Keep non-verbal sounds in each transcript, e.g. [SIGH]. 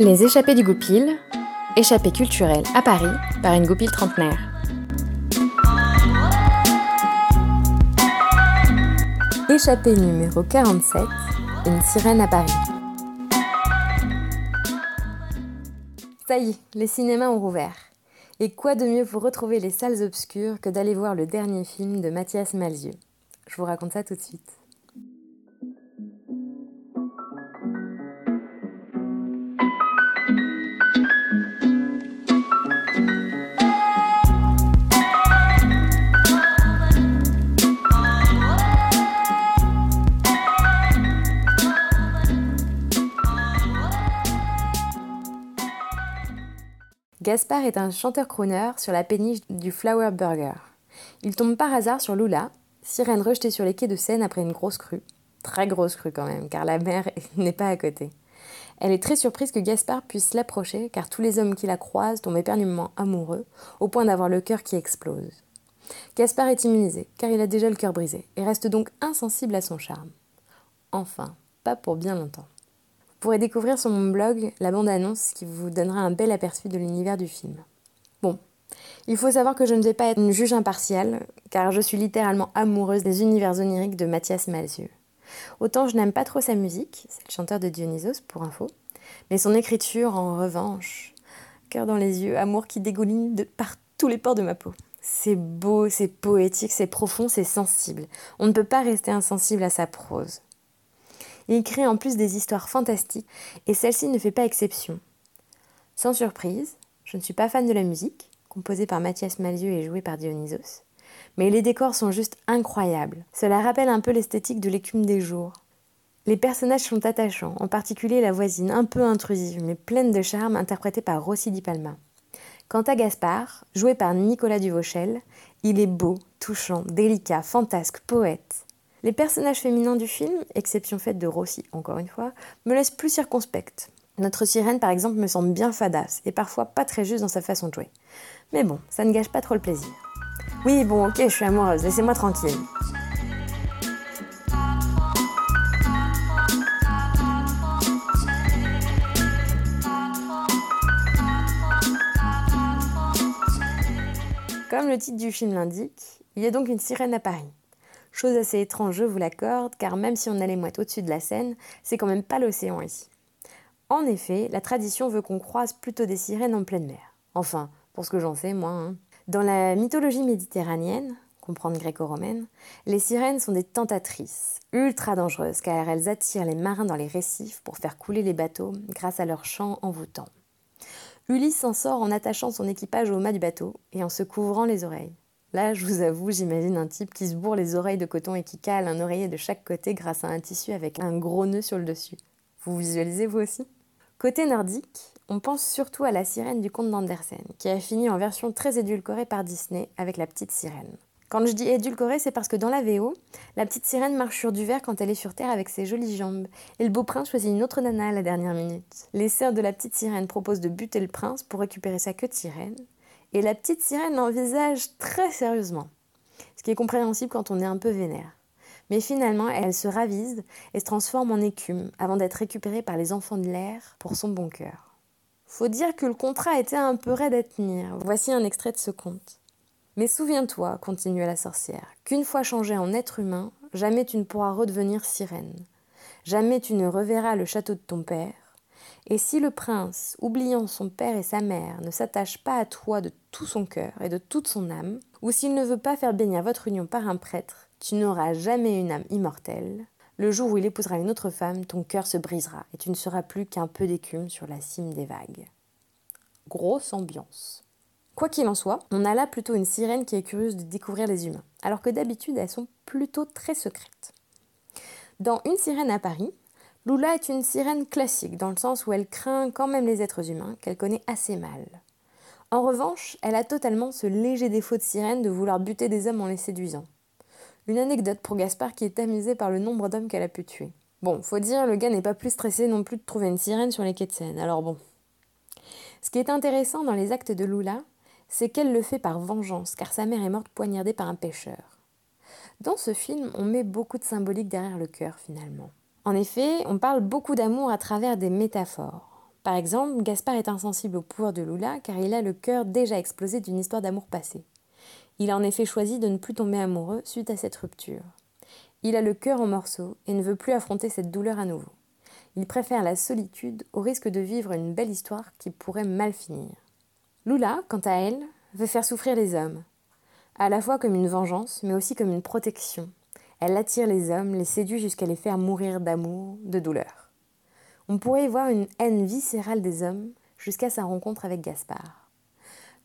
Les échappées du Goupil, échappée culturelle à Paris par une goupille trentenaire. Échappée numéro 47, une sirène à Paris. Ça y est, les cinémas ont rouvert. Et quoi de mieux pour retrouver les salles obscures que d'aller voir le dernier film de Mathias Malzieu? Je vous raconte ça tout de suite. Gaspard est un chanteur-crooner sur la péniche du Flower Burger. Il tombe par hasard sur Lula, sirène rejetée sur les quais de Seine après une grosse crue. Très grosse crue quand même, car la mer [LAUGHS] n'est pas à côté. Elle est très surprise que Gaspard puisse l'approcher, car tous les hommes qui la croisent tombent éperdument amoureux, au point d'avoir le cœur qui explose. Gaspard est immunisé, car il a déjà le cœur brisé, et reste donc insensible à son charme. Enfin, pas pour bien longtemps pourrez découvrir sur mon blog la bande-annonce qui vous donnera un bel aperçu de l'univers du film. Bon, il faut savoir que je ne vais pas être une juge impartiale, car je suis littéralement amoureuse des univers oniriques de Mathias Malzieu. Autant je n'aime pas trop sa musique, c'est le chanteur de Dionysos pour info, mais son écriture en revanche, cœur dans les yeux, amour qui dégouline par tous les pores de ma peau. C'est beau, c'est poétique, c'est profond, c'est sensible. On ne peut pas rester insensible à sa prose. Il crée en plus des histoires fantastiques, et celle-ci ne fait pas exception. Sans surprise, je ne suis pas fan de la musique, composée par Mathias Malzieu et jouée par Dionysos, mais les décors sont juste incroyables. Cela rappelle un peu l'esthétique de l'écume des jours. Les personnages sont attachants, en particulier la voisine, un peu intrusive, mais pleine de charme, interprétée par Rossi Di Palma. Quant à Gaspard, joué par Nicolas Duvauchel, il est beau, touchant, délicat, fantasque, poète. Les personnages féminins du film, exception faite de Rossi encore une fois, me laissent plus circonspecte. Notre sirène par exemple me semble bien fadasse et parfois pas très juste dans sa façon de jouer. Mais bon, ça ne gâche pas trop le plaisir. Oui, bon, ok, je suis amoureuse, laissez-moi tranquille. Comme le titre du film l'indique, il y a donc une sirène à Paris. Chose assez étrange, je vous l'accorde, car même si on a les mouettes au-dessus de la Seine, c'est quand même pas l'océan ici. En effet, la tradition veut qu'on croise plutôt des sirènes en pleine mer. Enfin, pour ce que j'en sais, moi. Hein. Dans la mythologie méditerranéenne, comprendre gréco-romaine, les sirènes sont des tentatrices, ultra dangereuses, car elles attirent les marins dans les récifs pour faire couler les bateaux grâce à leur chant envoûtant. Ulysse s'en sort en attachant son équipage au mât du bateau et en se couvrant les oreilles. Là, je vous avoue, j'imagine un type qui se bourre les oreilles de coton et qui cale un oreiller de chaque côté grâce à un tissu avec un gros nœud sur le dessus. Vous visualisez vous aussi? Côté nordique, on pense surtout à la sirène du conte d'Andersen, qui a fini en version très édulcorée par Disney avec la petite sirène. Quand je dis édulcorée, c'est parce que dans la VO, la petite sirène marche sur du verre quand elle est sur Terre avec ses jolies jambes, et le beau prince choisit une autre nana à la dernière minute. Les sœurs de la petite sirène proposent de buter le prince pour récupérer sa queue de sirène, et la petite sirène l'envisage très sérieusement, ce qui est compréhensible quand on est un peu vénère. Mais finalement, elle se ravise et se transforme en écume avant d'être récupérée par les enfants de l'air pour son bon cœur. Faut dire que le contrat était un peu raide à tenir. Voici un extrait de ce conte. Mais souviens-toi, continua la sorcière, qu'une fois changé en être humain, jamais tu ne pourras redevenir sirène. Jamais tu ne reverras le château de ton père, et si le prince, oubliant son père et sa mère, ne s'attache pas à toi de tout son cœur et de toute son âme, ou s'il ne veut pas faire bénir votre union par un prêtre, tu n'auras jamais une âme immortelle. Le jour où il épousera une autre femme, ton cœur se brisera et tu ne seras plus qu'un peu d'écume sur la cime des vagues. Grosse ambiance. Quoi qu'il en soit, on a là plutôt une sirène qui est curieuse de découvrir les humains, alors que d'habitude elles sont plutôt très secrètes. Dans Une sirène à Paris, Lula est une sirène classique, dans le sens où elle craint quand même les êtres humains, qu'elle connaît assez mal. En revanche, elle a totalement ce léger défaut de sirène de vouloir buter des hommes en les séduisant. Une anecdote pour Gaspard qui est amusé par le nombre d'hommes qu'elle a pu tuer. Bon, faut dire, le gars n'est pas plus stressé non plus de trouver une sirène sur les quais de Seine, alors bon. Ce qui est intéressant dans les actes de Lula, c'est qu'elle le fait par vengeance, car sa mère est morte poignardée par un pêcheur. Dans ce film, on met beaucoup de symbolique derrière le cœur finalement. En effet, on parle beaucoup d'amour à travers des métaphores. Par exemple, Gaspard est insensible au pouvoir de Lula car il a le cœur déjà explosé d'une histoire d'amour passée. Il a en effet choisi de ne plus tomber amoureux suite à cette rupture. Il a le cœur en morceaux et ne veut plus affronter cette douleur à nouveau. Il préfère la solitude au risque de vivre une belle histoire qui pourrait mal finir. Lula, quant à elle, veut faire souffrir les hommes, à la fois comme une vengeance, mais aussi comme une protection. Elle attire les hommes, les séduit jusqu'à les faire mourir d'amour, de douleur. On pourrait y voir une haine viscérale des hommes jusqu'à sa rencontre avec Gaspard.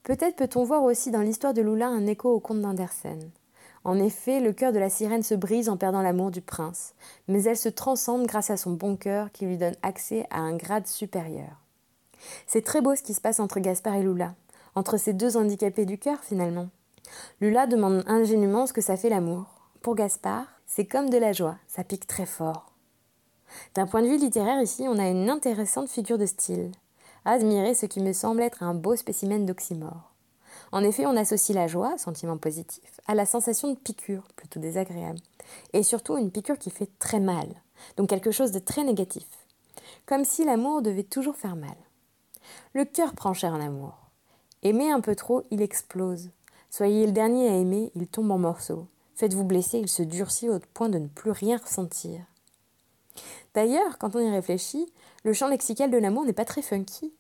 Peut-être peut-on voir aussi dans l'histoire de Lula un écho au conte d'Andersen. En effet, le cœur de la sirène se brise en perdant l'amour du prince, mais elle se transcende grâce à son bon cœur qui lui donne accès à un grade supérieur. C'est très beau ce qui se passe entre Gaspard et Lula, entre ces deux handicapés du cœur finalement. Lula demande ingénument ce que ça fait l'amour. Pour Gaspard, c'est comme de la joie, ça pique très fort. D'un point de vue littéraire, ici, on a une intéressante figure de style. Admirer ce qui me semble être un beau spécimen d'oxymore. En effet, on associe la joie, sentiment positif, à la sensation de piqûre, plutôt désagréable, et surtout une piqûre qui fait très mal, donc quelque chose de très négatif, comme si l'amour devait toujours faire mal. Le cœur prend cher en amour. Aimer un peu trop, il explose. Soyez le dernier à aimer, il tombe en morceaux. Faites-vous blesser, il se durcit au point de ne plus rien ressentir. D'ailleurs, quand on y réfléchit, le champ lexical de l'amour n'est pas très funky.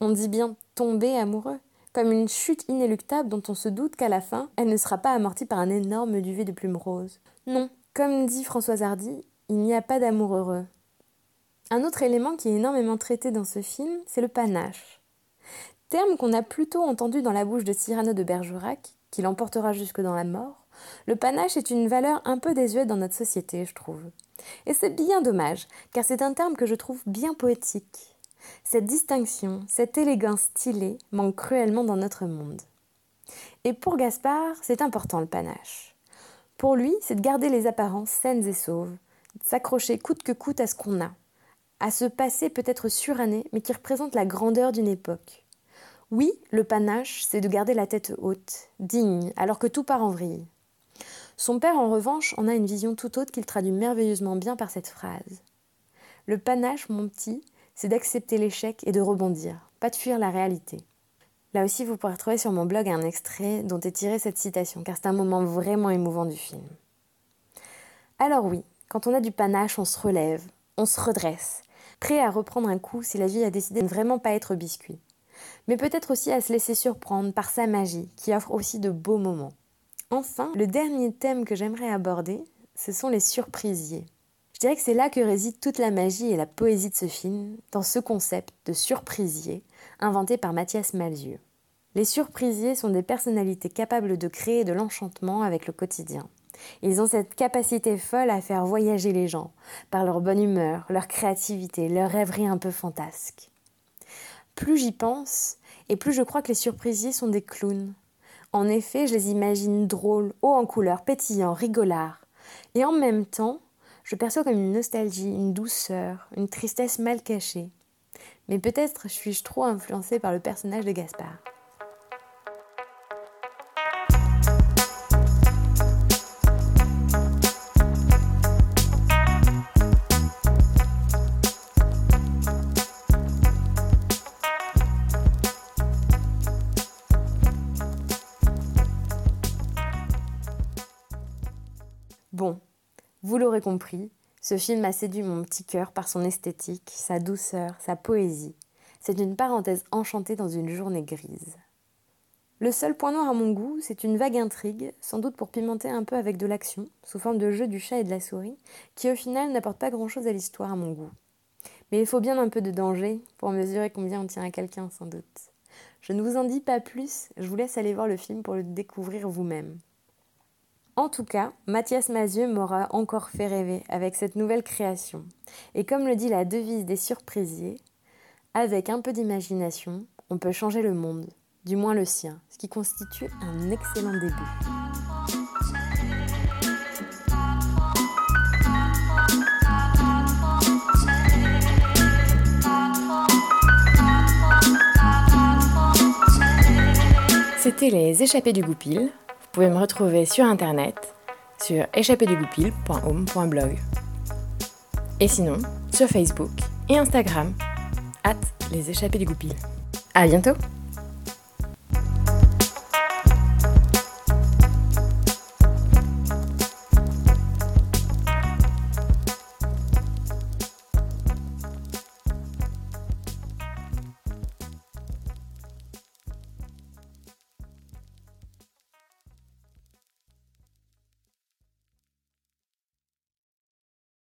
On dit bien tomber amoureux, comme une chute inéluctable dont on se doute qu'à la fin, elle ne sera pas amortie par un énorme duvet de plumes roses. Non, comme dit Françoise Hardy, il n'y a pas d'amour heureux. Un autre élément qui est énormément traité dans ce film, c'est le panache. Terme qu'on a plutôt entendu dans la bouche de Cyrano de Bergerac, qui l'emportera jusque dans la mort, le panache est une valeur un peu désuète dans notre société, je trouve. Et c'est bien dommage, car c'est un terme que je trouve bien poétique. Cette distinction, cette élégance stylée manque cruellement dans notre monde. Et pour Gaspard, c'est important le panache. Pour lui, c'est de garder les apparences saines et sauves, s'accrocher coûte que coûte à ce qu'on a, à ce passé peut-être suranné, mais qui représente la grandeur d'une époque. Oui, le panache, c'est de garder la tête haute, digne, alors que tout part en vrille. Son père, en revanche, en a une vision tout autre qu'il traduit merveilleusement bien par cette phrase. Le panache, mon petit, c'est d'accepter l'échec et de rebondir, pas de fuir la réalité. Là aussi, vous pourrez retrouver sur mon blog un extrait dont est tirée cette citation, car c'est un moment vraiment émouvant du film. Alors oui, quand on a du panache, on se relève, on se redresse, prêt à reprendre un coup si la vie a décidé de ne vraiment pas être biscuit. Mais peut-être aussi à se laisser surprendre par sa magie, qui offre aussi de beaux moments. Enfin, le dernier thème que j'aimerais aborder, ce sont les surprisiers. Je dirais que c'est là que réside toute la magie et la poésie de ce film, dans ce concept de surprisier inventé par Mathias Malzieu. Les surprisiers sont des personnalités capables de créer de l'enchantement avec le quotidien. Ils ont cette capacité folle à faire voyager les gens, par leur bonne humeur, leur créativité, leur rêverie un peu fantasque. Plus j'y pense, et plus je crois que les surprisiers sont des clowns, en effet, je les imagine drôles, hauts en couleur, pétillants, rigolards. Et en même temps, je perçois comme une nostalgie, une douceur, une tristesse mal cachée. Mais peut-être suis-je trop influencée par le personnage de Gaspard. Bon, vous l'aurez compris, ce film a séduit mon petit cœur par son esthétique, sa douceur, sa poésie. C'est une parenthèse enchantée dans une journée grise. Le seul point noir à mon goût, c'est une vague intrigue, sans doute pour pimenter un peu avec de l'action, sous forme de jeu du chat et de la souris, qui au final n'apporte pas grand-chose à l'histoire à mon goût. Mais il faut bien un peu de danger pour mesurer combien on tient à quelqu'un, sans doute. Je ne vous en dis pas plus, je vous laisse aller voir le film pour le découvrir vous-même. En tout cas, Mathias Mazieux m'aura encore fait rêver avec cette nouvelle création. Et comme le dit la devise des surprisiers, avec un peu d'imagination, on peut changer le monde, du moins le sien, ce qui constitue un excellent début. C'était les échappées du goupil pouvez me retrouver sur internet sur échappedugoupil.home.blog et sinon sur Facebook et Instagram hâte les échappées du goupil. À bientôt